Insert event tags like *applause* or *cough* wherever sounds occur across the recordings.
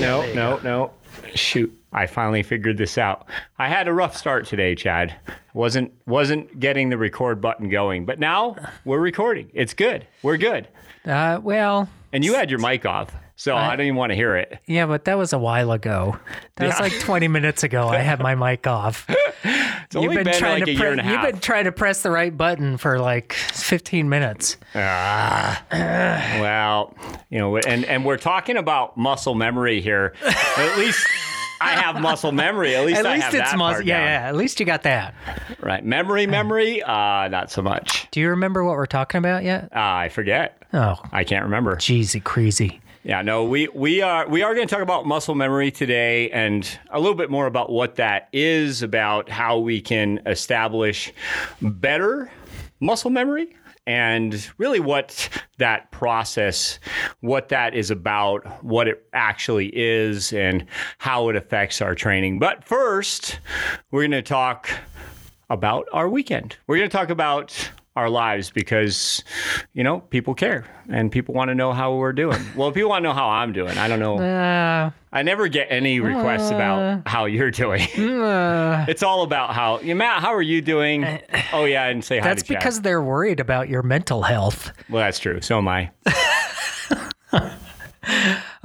no, there you no, no. Shoot. I finally figured this out. I had a rough start today, Chad. Wasn't wasn't getting the record button going, but now we're recording. It's good. We're good. Uh, well, And you had your mic off, so I, don't even want to hear it. yeah, but that was a while ago. That was like 20 minutes ago. I had my mic off. *laughs* It's only been, like a year and a you've been trying to press the right button for like 15 minutes. Ah, well, you know, and and we're talking about muscle memory here. *laughs* At least I have muscle memory. At least At I least have it's that part yeah, down. yeah. At least you got that. Right. Memory, memory. Uh, not so much. Do you remember what we're talking about yet? Uh, I forget. Oh, I can't remember. jeezy, crazy. Yeah, no, we we are we are going to talk about muscle memory today and a little bit more about what that is, about how we can establish better muscle memory and really what that process what that is about, what it actually is and how it affects our training. But first, we're going to talk about our weekend. We're going to talk about our lives because, you know, people care and people want to know how we're doing. *laughs* Well, people want to know how I'm doing. I don't know. Uh, I never get any requests about how you're doing. *laughs* uh, it's all about how, yeah, Matt, how are you doing? Oh, yeah, and say hi that's to Chad. because they're worried about your mental health. Well, that's true. So am I. *laughs*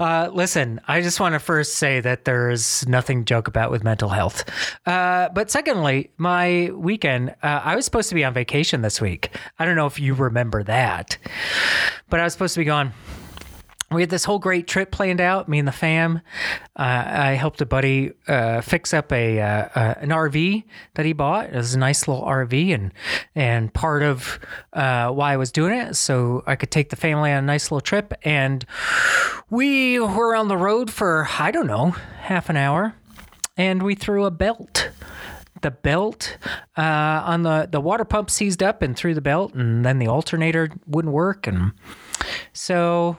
Uh, listen, I just want to first say that there's nothing to joke about with mental health. Uh, but secondly, my weekend, uh, I was supposed to be on vacation this week. I don't know if you remember that, but I was supposed to be gone. We had this whole great trip planned out, me and the fam. Uh, I helped a buddy uh, fix up a uh, uh, an RV that he bought. It was a nice little RV, and and part of uh, why I was doing it so I could take the family on a nice little trip. And we were on the road for I don't know half an hour, and we threw a belt. The belt uh, on the the water pump seized up and threw the belt, and then the alternator wouldn't work, and so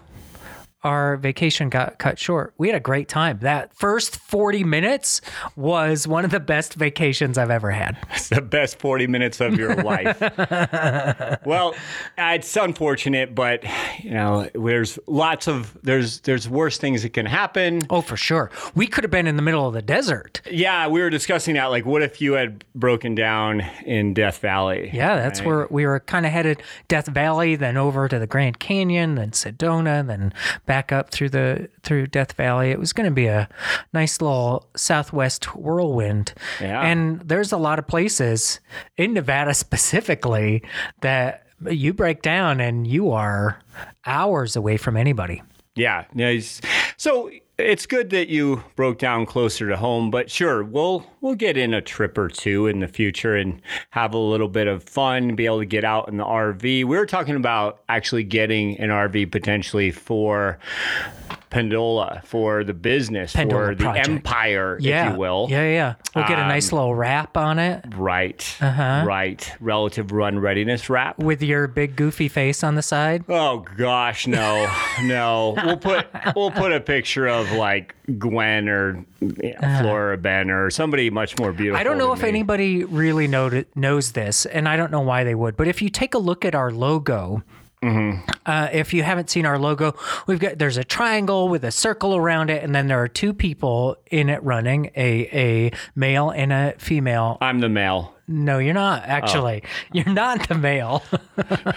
our vacation got cut short. We had a great time. That first 40 minutes was one of the best vacations I've ever had. It's *laughs* the best 40 minutes of your life. *laughs* well, uh, it's unfortunate, but you know, there's lots of there's there's worse things that can happen. Oh, for sure. We could have been in the middle of the desert. Yeah, we were discussing that. Like, what if you had broken down in Death Valley? Yeah, that's Right. where we were kind of headed Death Valley, then over to the Grand Canyon, then Sedona, then back up through the through Death Valley. It was going to be a nice little southwest whirlwind. Yeah. And there's a lot of places in Nevada *laughs* specifically that you break down and you are hours away from anybody. Yeah. yeah, So it's good that you broke down closer to home, but sure, we'll we'll get in a trip or two in the future and have a little bit of fun, be able to get out in the RV. We were talking about actually getting an RV potentially for Pendola, for the business, for the project. empire, Yeah. if you will. Yeah, yeah. We'll get a nice little wrap on it Right. Uh-huh. Right. Relative run readiness wrap. with your big goofy face on the side. Oh gosh, no, *laughs* no. We'll put we'll put a picture of like Gwen or you know, Flora Ben or somebody much more beautiful. I don't know if me. anybody really know, knows this, and I don't know why they would. But if you take a look at our logo, Mm-hmm. uh, if you haven't seen our logo, we've got there's a triangle with a circle around it, and then there are two people in it running a a male and a female. I'm the male. No, you're not actually. Oh. *laughs* You're not the male. *laughs* I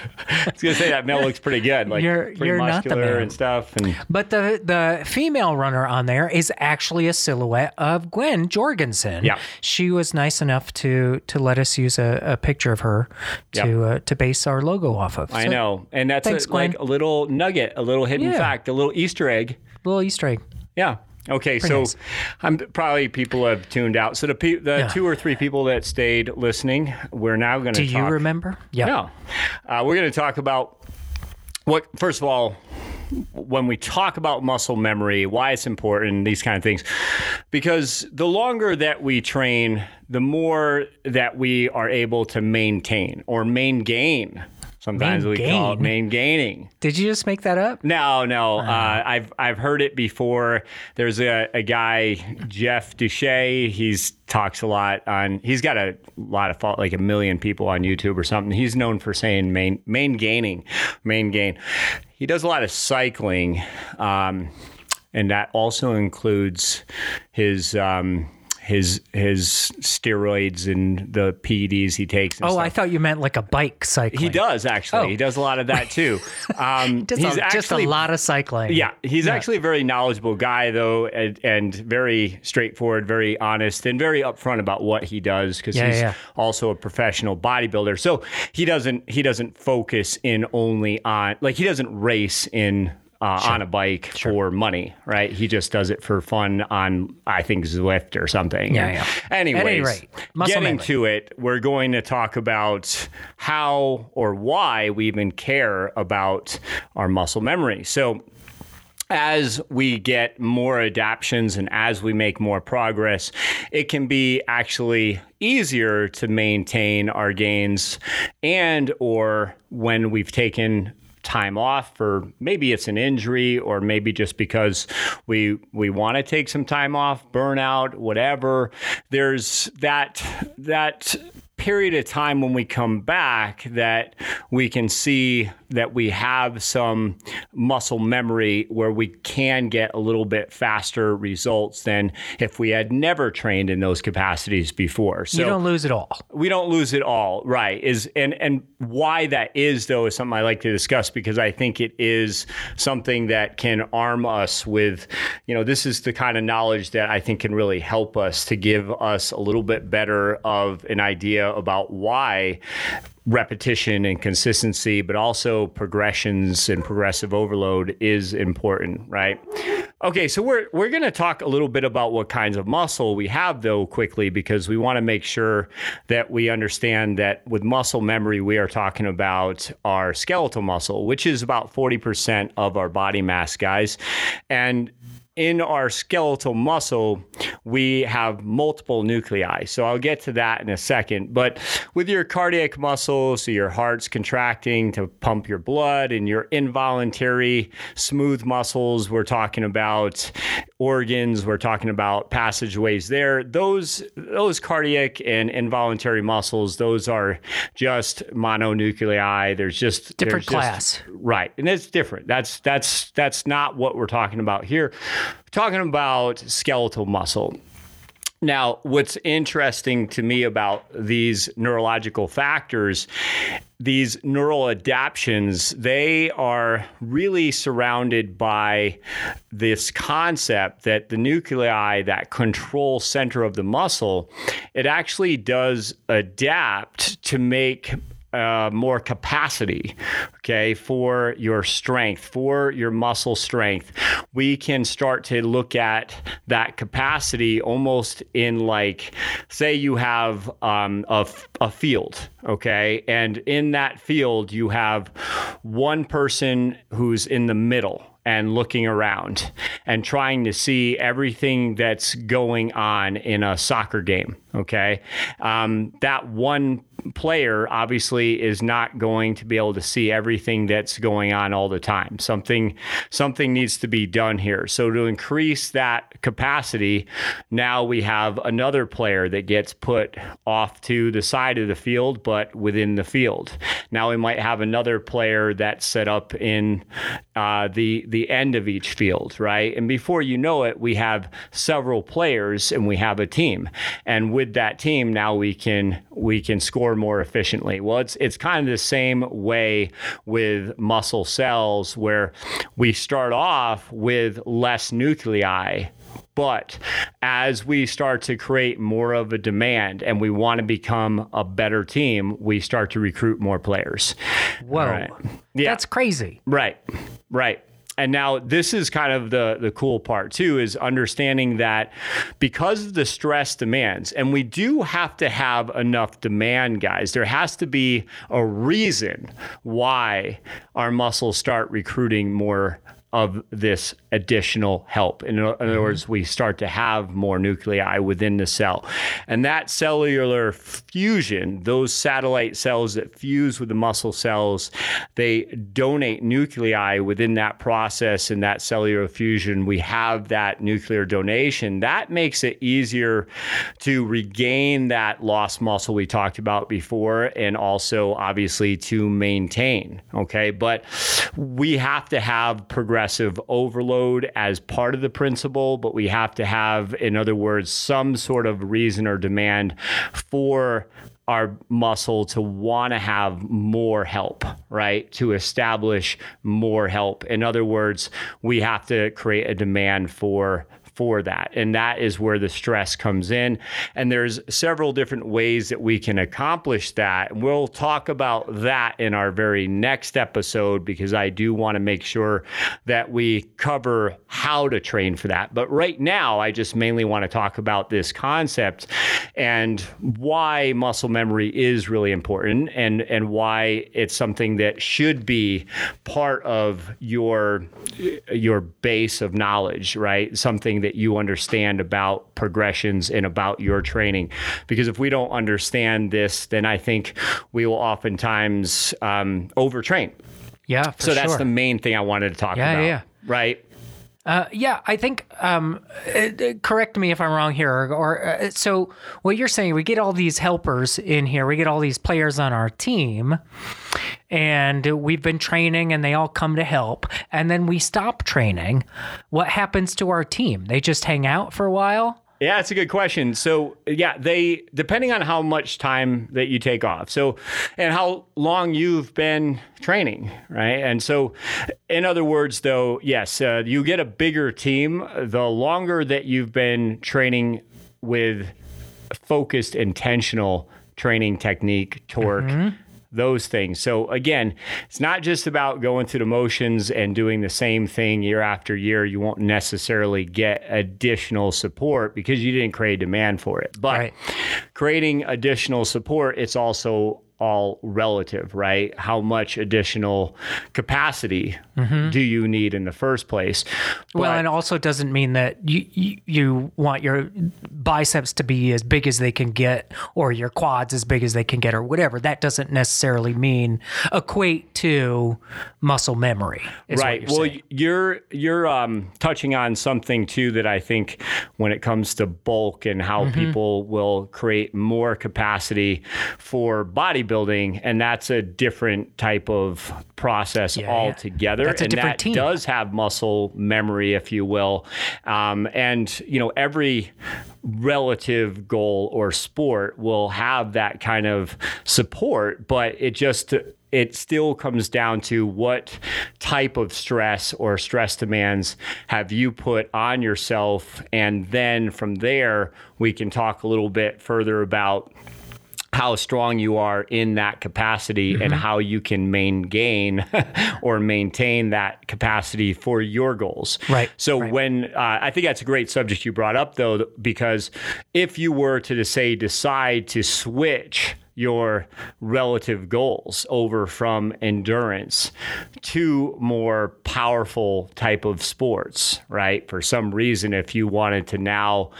was gonna say that male looks pretty good, like You're- pretty you're not the muscular man. and stuff. And But the the female runner on there is actually a silhouette of Gwen Jorgensen. Yeah. she was nice enough to to let us use a, a picture of her to uh, to base our logo off of. I know, and that's Thanks, a, like a little nugget, a little hidden Yeah. fact, a little Easter egg. a little Easter egg. Yeah. Okay, so nice. I'm probably people have tuned out. So the pe- the Yeah. two or three people that stayed listening, we're now going to Do talk. you remember? Yeah. No. Uh, we're going to talk about what, first of all, when we talk about muscle memory, why it's important, these kind of things. Because the longer that we train, the more that we are able to maintain or main gain. Sometimes we call it main gaining. Did you just make that up? No, no. Uh, I've I've heard it before. There's a, a guy, Jeff Duche. He's talks a lot on. He's got a lot of like a million people on YouTube or something. He's known for saying main main gaining, main gain. He does a lot of cycling. Um, and that also includes his. Um, his his steroids and the PEDs he takes. oh, stuff. I thought you meant like a bike cycling. He does actually. Oh. He does a lot of that *laughs* too. Um, *laughs* Just, he's a, just a lot of cycling. yeah, he's actually a very knowledgeable guy, though, and, and very straightforward, very honest, and very upfront about what he does because Yeah, he's yeah. also a professional bodybuilder. So he doesn't he doesn't focus in only on like he doesn't race in. Uh, On a bike for money, right? He just does it for fun on, I think, Zwift or something. Yeah, yeah. Anyways, At any rate, getting memory. to it, we're going to talk about how or why we even care about our muscle memory. So, as we get more adaptions and as we make more progress, it can be actually easier to maintain our gains and or when we've taken time off for maybe it's an injury or maybe just because we we want to take some time off burnout whatever there's that that period of time when we come back that we can see that we have some muscle memory where we can get a little bit faster results than if we had never trained in those capacities before. So You don't lose it all. we don't lose it all, right? Is and and why that is though is something I like to discuss because I think it is something that can arm us with, you know, this is the kind of knowledge that I think can really help us to give us a little bit better of an idea about why repetition and consistency, but also progressions and progressive overload is important, right? Okay, so we're we're going to talk a little bit about what kinds of muscle we have though quickly because we want to make sure that we understand that with muscle memory we are talking about our skeletal muscle, which is about 40% of our body mass, guys. And in our skeletal muscle, we have multiple nuclei. So I'll get to that in a second. But with your cardiac muscle, so your heart's contracting to pump your blood, and your involuntary smooth muscles, we're talking about organs, we're talking about passageways there. Those those cardiac and involuntary muscles, those are just mononuclei. There's just Different there's just- class. Right. And it's different. That's that's that's not what we're talking about here. We're talking about skeletal muscle. Now, what's interesting to me about these neurological factors, these neural adaptions, they are really surrounded by this concept that the nuclei that control center of the muscle, it actually does adapt to make uh, more capacity, okay, for your strength, for your muscle strength. We can start to look at that capacity almost in like, say, you have um, a, a field, okay, and in that field, you have one person who's in the middle and looking around and trying to see everything that's going on in a soccer game. Okay. Um, that one player obviously is not going to be able to see everything that's going on all the time. Something something needs to be done here. So to increase that capacity, now we have another player that gets put off to the side of the field, but within the field. Now we might have another player that's set up in uh, the the end of each field, right? And before you know it, we have several players and we have a team. And with that team, now we can we can score more efficiently. Well, it's it's kind of the same way with muscle cells where we start off with less nuclei but as we start to create more of a demand and we want to become a better team, we start to recruit more players. Whoa. right. Yeah. That's crazy. Right. Right. And now this is kind of the the cool part too is understanding that because of the stress demands and we do have to have enough demand guys there has to be a reason why our muscles start recruiting more of this additional help. In, in other mm-hmm. words, we start to have more nuclei within the cell. And that cellular fusion, those satellite cells that fuse with the muscle cells, they donate nuclei within that process and that cellular fusion. We have that nuclear donation. That makes it easier to regain that lost muscle we talked about before and also obviously to maintain. Okay. But we have to have progressive progressive overload as part of the principle, but we have to have, in other words, some sort of reason or demand for our muscle to want to have more help, right? To establish more help. In other words, we have to create a demand for for that. And that is where the stress comes in. And there's several different ways that we can accomplish that. We'll talk about that in our very next episode because I do want to make sure that we cover how to train for that. But right now, I just mainly want to talk about this concept and why muscle memory is really important and, and why it's something that should be part of your your base of knowledge, right? Something that you understand about progressions and about your training. Because if we don't understand this, then I think we will oftentimes um, overtrain. Yeah. so that's sure. the main thing I wanted to talk Yeah, about. yeah. Right. Uh, yeah, I think. Um, uh, uh, correct me if I'm wrong here. Or, uh, so, what you're saying, we get all these helpers in here. We get all these players on our team, and we've been training, and they all come to help. And then we stop training. What happens to our team? They just hang out for a while. Yeah, it's a good question. So, yeah, they depending on how much time that you take off. So, and how long you've been training, right? And so, in other words, though, yes, uh, you get a bigger team the longer that you've been training with focused, intentional training technique, torque. Those things. So again, it's not just about going through the motions and doing the same thing year after year. You won't necessarily get additional support because you didn't create demand for it. But Right. creating additional support, it's also all relative, right? How much additional capacity do you need in the first place? Well, But- and also doesn't mean that you, you you want your biceps to be as big as they can get, or your quads as big as they can get, or whatever. That doesn't necessarily mean equate to muscle memory. right. you're well, saying. you're you're um, touching on something too that I think when it comes to bulk and how Mm-hmm. people will create more capacity for bodybuilding, and that's a different type of process yeah. altogether. That's a and different that team. does have muscle memory, if you will. Um, and you know every relative goal or sport will have that kind of support, but it just it still comes down to what type of stress or stress demands have you put on yourself and then from there we can talk a little bit further about how strong you are in that capacity and Mm-hmm. how you can maintain *laughs* or maintain that capacity for your goals. Right, So right. when uh, I think that's a great subject you brought up though, because if you were to say decide to switch your relative goals over from endurance to more powerful type of sports, right? For some reason, if you wanted to now,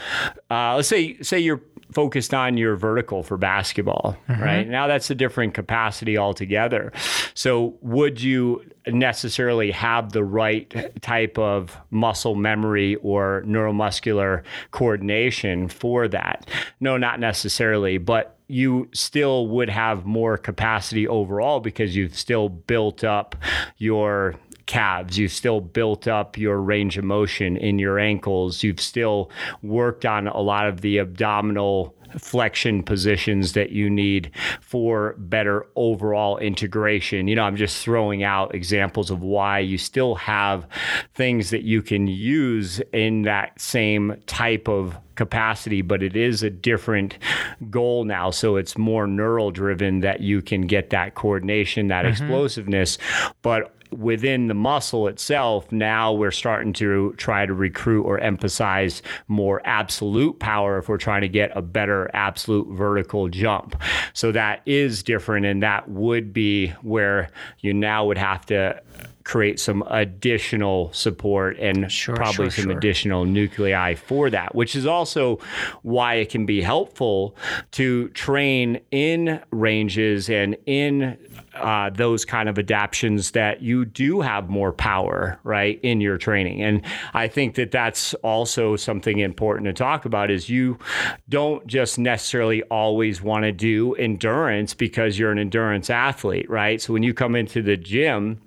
uh, let's say, say you're focused on your vertical for basketball, mm-hmm. right? Now that's a different capacity altogether. So would you necessarily have the right type of muscle memory or neuromuscular coordination for that? No, not necessarily, but you still would have more capacity overall because you've still built up your calves. You've still built up your range of motion in your ankles. You've still worked on a lot of the abdominal flexion positions that you need for better overall integration. You know, I'm just throwing out examples of why you still have things that you can use in that same type of capacity, but it is a different goal now. So it's more neural driven that you can get that coordination, that mm-hmm. explosiveness. But within the muscle itself, now we're starting to try to recruit or emphasize more absolute power if we're trying to get a better absolute vertical jump. So that is different. And that would be where you now would have to create some additional support and Sure, probably sure, some sure. additional nuclei for that, which is also why it can be helpful to train in ranges and in uh, those kind of adaptions that you do have more power, right, in your training. And I think that that's also something important to talk about is you don't just necessarily always want to do endurance because you're an endurance athlete, right? So when you come into the gym,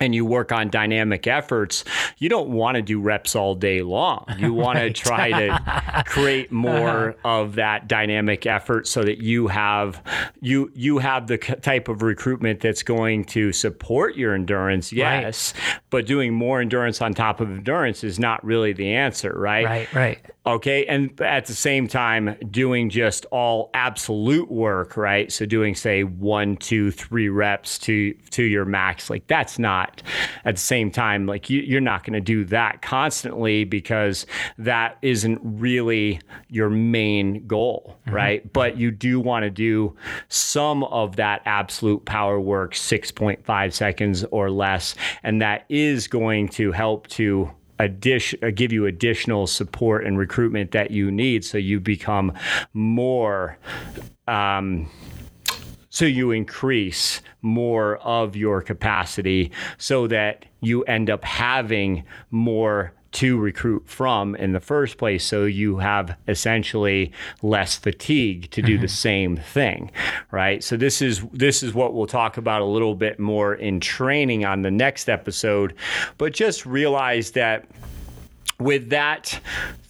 and you work on dynamic efforts, you don't want to do reps all day long. *laughs* You want right. to try to *laughs* create uh-huh. more of that dynamic effort so that you have you you have the type of recruitment that's going to support your endurance. Yes, right. but doing more endurance on top of endurance is not really the answer, right? Right, right. Okay. And at the same time, doing just all absolute work, right? So doing, say, one, two, three reps to to your max, like that's not at the same time, like you, you're not going to do that constantly because that isn't really your main goal, mm-hmm. right? But you do want to do some of that absolute power work, 6.5 seconds or less. And that is going to help to addition, uh, give you additional support and recruitment that you need so you become more um, so you increase more of your capacity so that you end up having more to recruit from in the first place. So you have essentially less fatigue to do mm-hmm. the same thing right? So this is this is what we'll talk about a little bit more in training on the next episode. But just realize that with that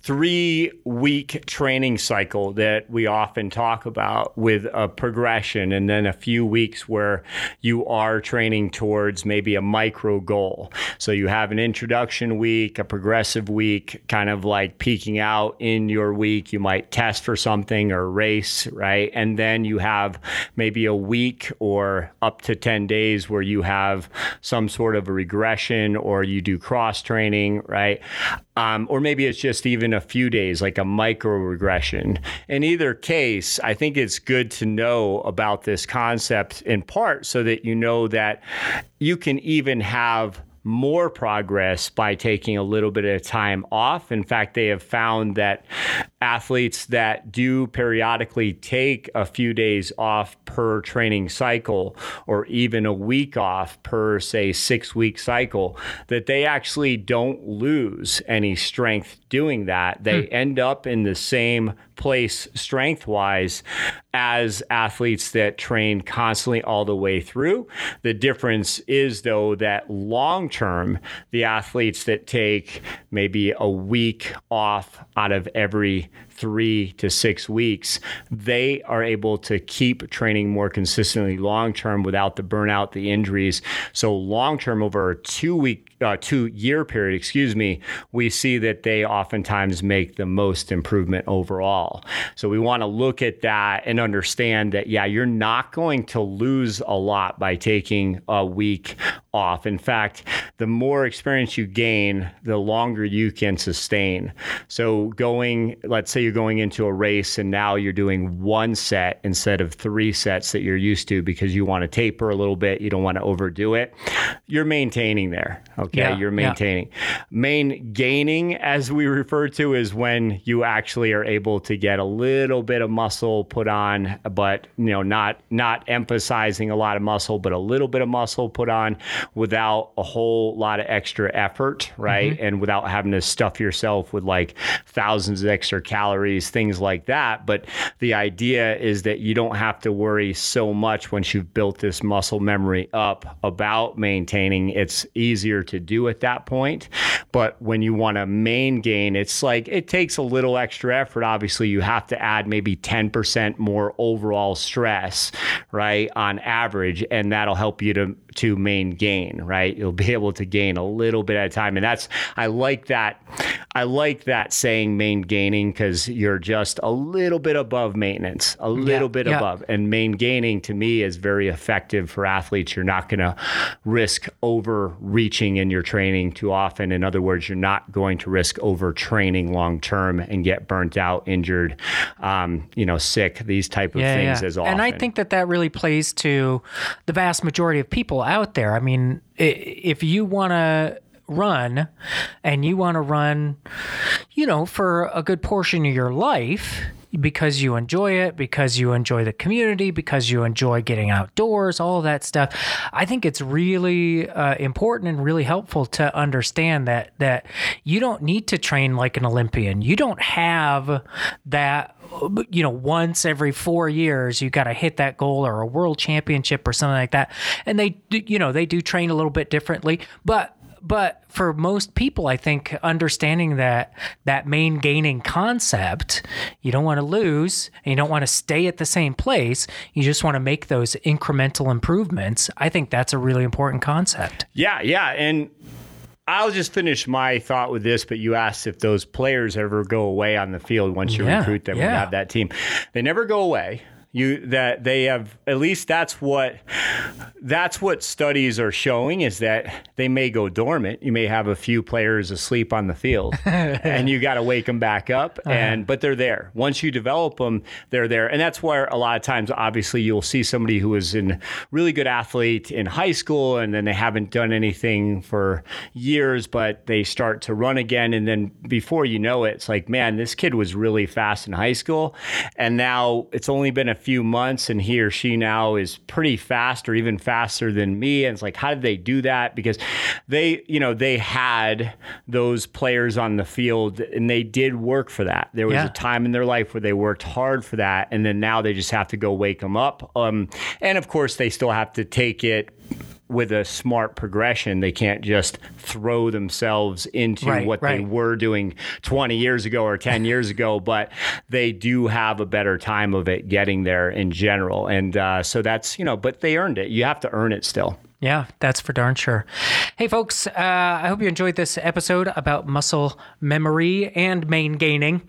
three week training cycle that we often talk about with a progression and then a few weeks where you are training towards maybe a micro goal. So you have an introduction week, a progressive week, kind of like peaking out in your week. You might test for something or race, right? And then you have maybe a week or up to 10 days where you have some sort of a regression or you do cross training, right? Um, or maybe it's just even a few days, like a micro regression. In either case, I think it's good to know about this concept in part so that you know that you can even have more progress by taking a little bit of time off. In fact, they have found that athletes that do periodically take a few days off per training cycle or even a week off per say 6 week cycle that they actually don't lose any strength doing that they hmm. end up in the same place strength wise as athletes that train constantly all the way through. The difference is, though, that long term, the athletes that take maybe a week off out of every three to six weeks, they are able to keep training more consistently long term without the burnout, the injuries. So long term, over a two week uh, two year period, excuse me, we see that they oftentimes make the most improvement overall. So we want to look at that and understand that, yeah, you're not going to lose a lot by taking a week off. In fact, the more experience you gain, the longer you can sustain. So, going, let's say you're going into a race and now you're doing one set instead of three sets that you're used to because you want to taper a little bit, you don't want to overdo it. You're maintaining there. Okay. Yeah, you're maintaining. Yeah. Main gaining, as we refer to, is when you actually are able to get a little bit of muscle put on, but you know, not not emphasizing a lot of muscle, but a little bit of muscle put on without a whole lot of extra effort, right? Mm-hmm. And without having to stuff yourself with like thousands of extra calories, things like that. But the idea is that you don't have to worry so much once you've built this muscle memory up about maintaining. It's easier to do at that point. But when you want to main gain, it's like it takes a little extra effort. Obviously, you have to add maybe 10% more overall stress, right, on average. And that'll help you to to main gain, right? You'll be able to gain a little bit at a time. And that's, I like that. I like that saying main gaining because you're just a little bit above maintenance, a little yeah, bit yeah. above. And main gaining to me is very effective for athletes. You're not going to risk overreaching in your training too often. In other words, you're not going to risk overtraining long term and get burnt out, injured, um, you know, sick, these type of yeah, things as often. And I think that that really plays to the vast majority of people out there. I mean, if you want to run and you want to run, you know, for a good portion of your life, because you enjoy it, because you enjoy the community, because you enjoy getting outdoors, all that stuff. I think it's really uh, important and really helpful to understand that that you don't need to train like an Olympian. You don't have that you know once every 4 years you got to hit that goal or a world championship or something like that. And they you know, they do train a little bit differently, but but for most people i think understanding that that main gaining concept you don't want to lose and you don't want to stay at the same place you just want to make those incremental improvements i think that's a really important concept Yeah, yeah, and I'll just finish my thought with this. But you asked if those players ever go away on the field once you Yeah, recruit them and yeah. have that team. They never go away. You that they have at least that's what that's what studies are showing is that they may go dormant. You may have a few players asleep on the field, *laughs* and you got to wake them back up. Uh-huh. And but they're there. Once you develop them, they're there, and that's where a lot of times, obviously, you'll see somebody who was a really good athlete in high school, and then they haven't done anything for years, but they start to run again, and then before you know it, it's like, man, this kid was really fast in high school, and now it's only been a few months, and he or she now is pretty fast, or even faster than me. And it's like, how did they do that? Because they, you know, they had those players on the field, and they did work for that. There was Yeah. a time in their life where they worked hard for that, and then now they just have to go wake them up. Um, and of course, they still have to take it with a smart progression. They can't just throw themselves into Right, what they were doing 20 years ago or 10 years ago, but they do have a better time of it getting there in general. And uh, so that's, you know, but they earned it. You have to earn it still. Yeah, that's for darn sure. Hey, folks, uh, I hope you enjoyed this episode about muscle memory and main gaining.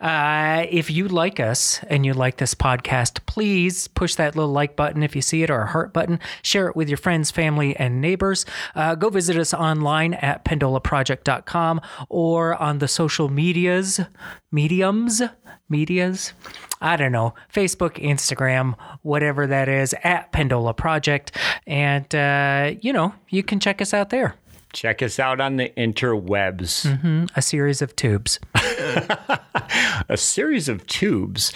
Uh, if you like us and you like this podcast, please push that little like button if you see it or a heart button. Share it with your friends, family, and neighbors. Uh, go visit us online at pendolaproject.com or on the social medias, mediums, medias. I don't know, Facebook, Instagram, whatever that is, at Pendola Project. And, uh, you know, you can check us out there. Check us out on the interwebs. A series of tubes. *laughs* a series of tubes.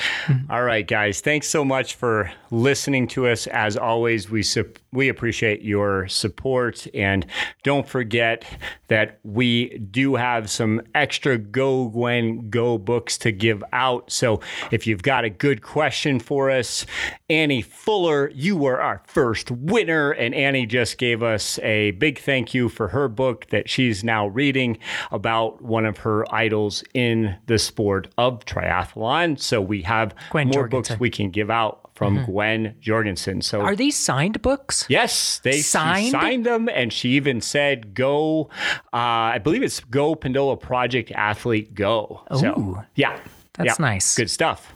All right, guys. Thanks so much for listening to us. As always, we sup- we appreciate your support, and don't forget that we do have some extra Go Gwen Go books to give out. So if you've got a good question for us, Annie Fuller, you were our first winner, and Annie just gave us a big thank you for her book that she's now reading about one of her idols in the sport of triathlon. So we have Gwen more Jorgensen. books we can give out from Gwen Jorgensen. So Are these signed books? Yes, they Signed? signed them, and she even said, "Go." Uh, I believe it's "Go Pendola Project Athlete Go." So, yeah, That's yeah. nice. Good stuff.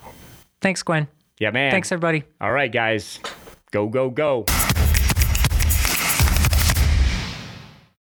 Thanks, Gwen. Yeah, man. Thanks, everybody. All right, guys, go, go, go.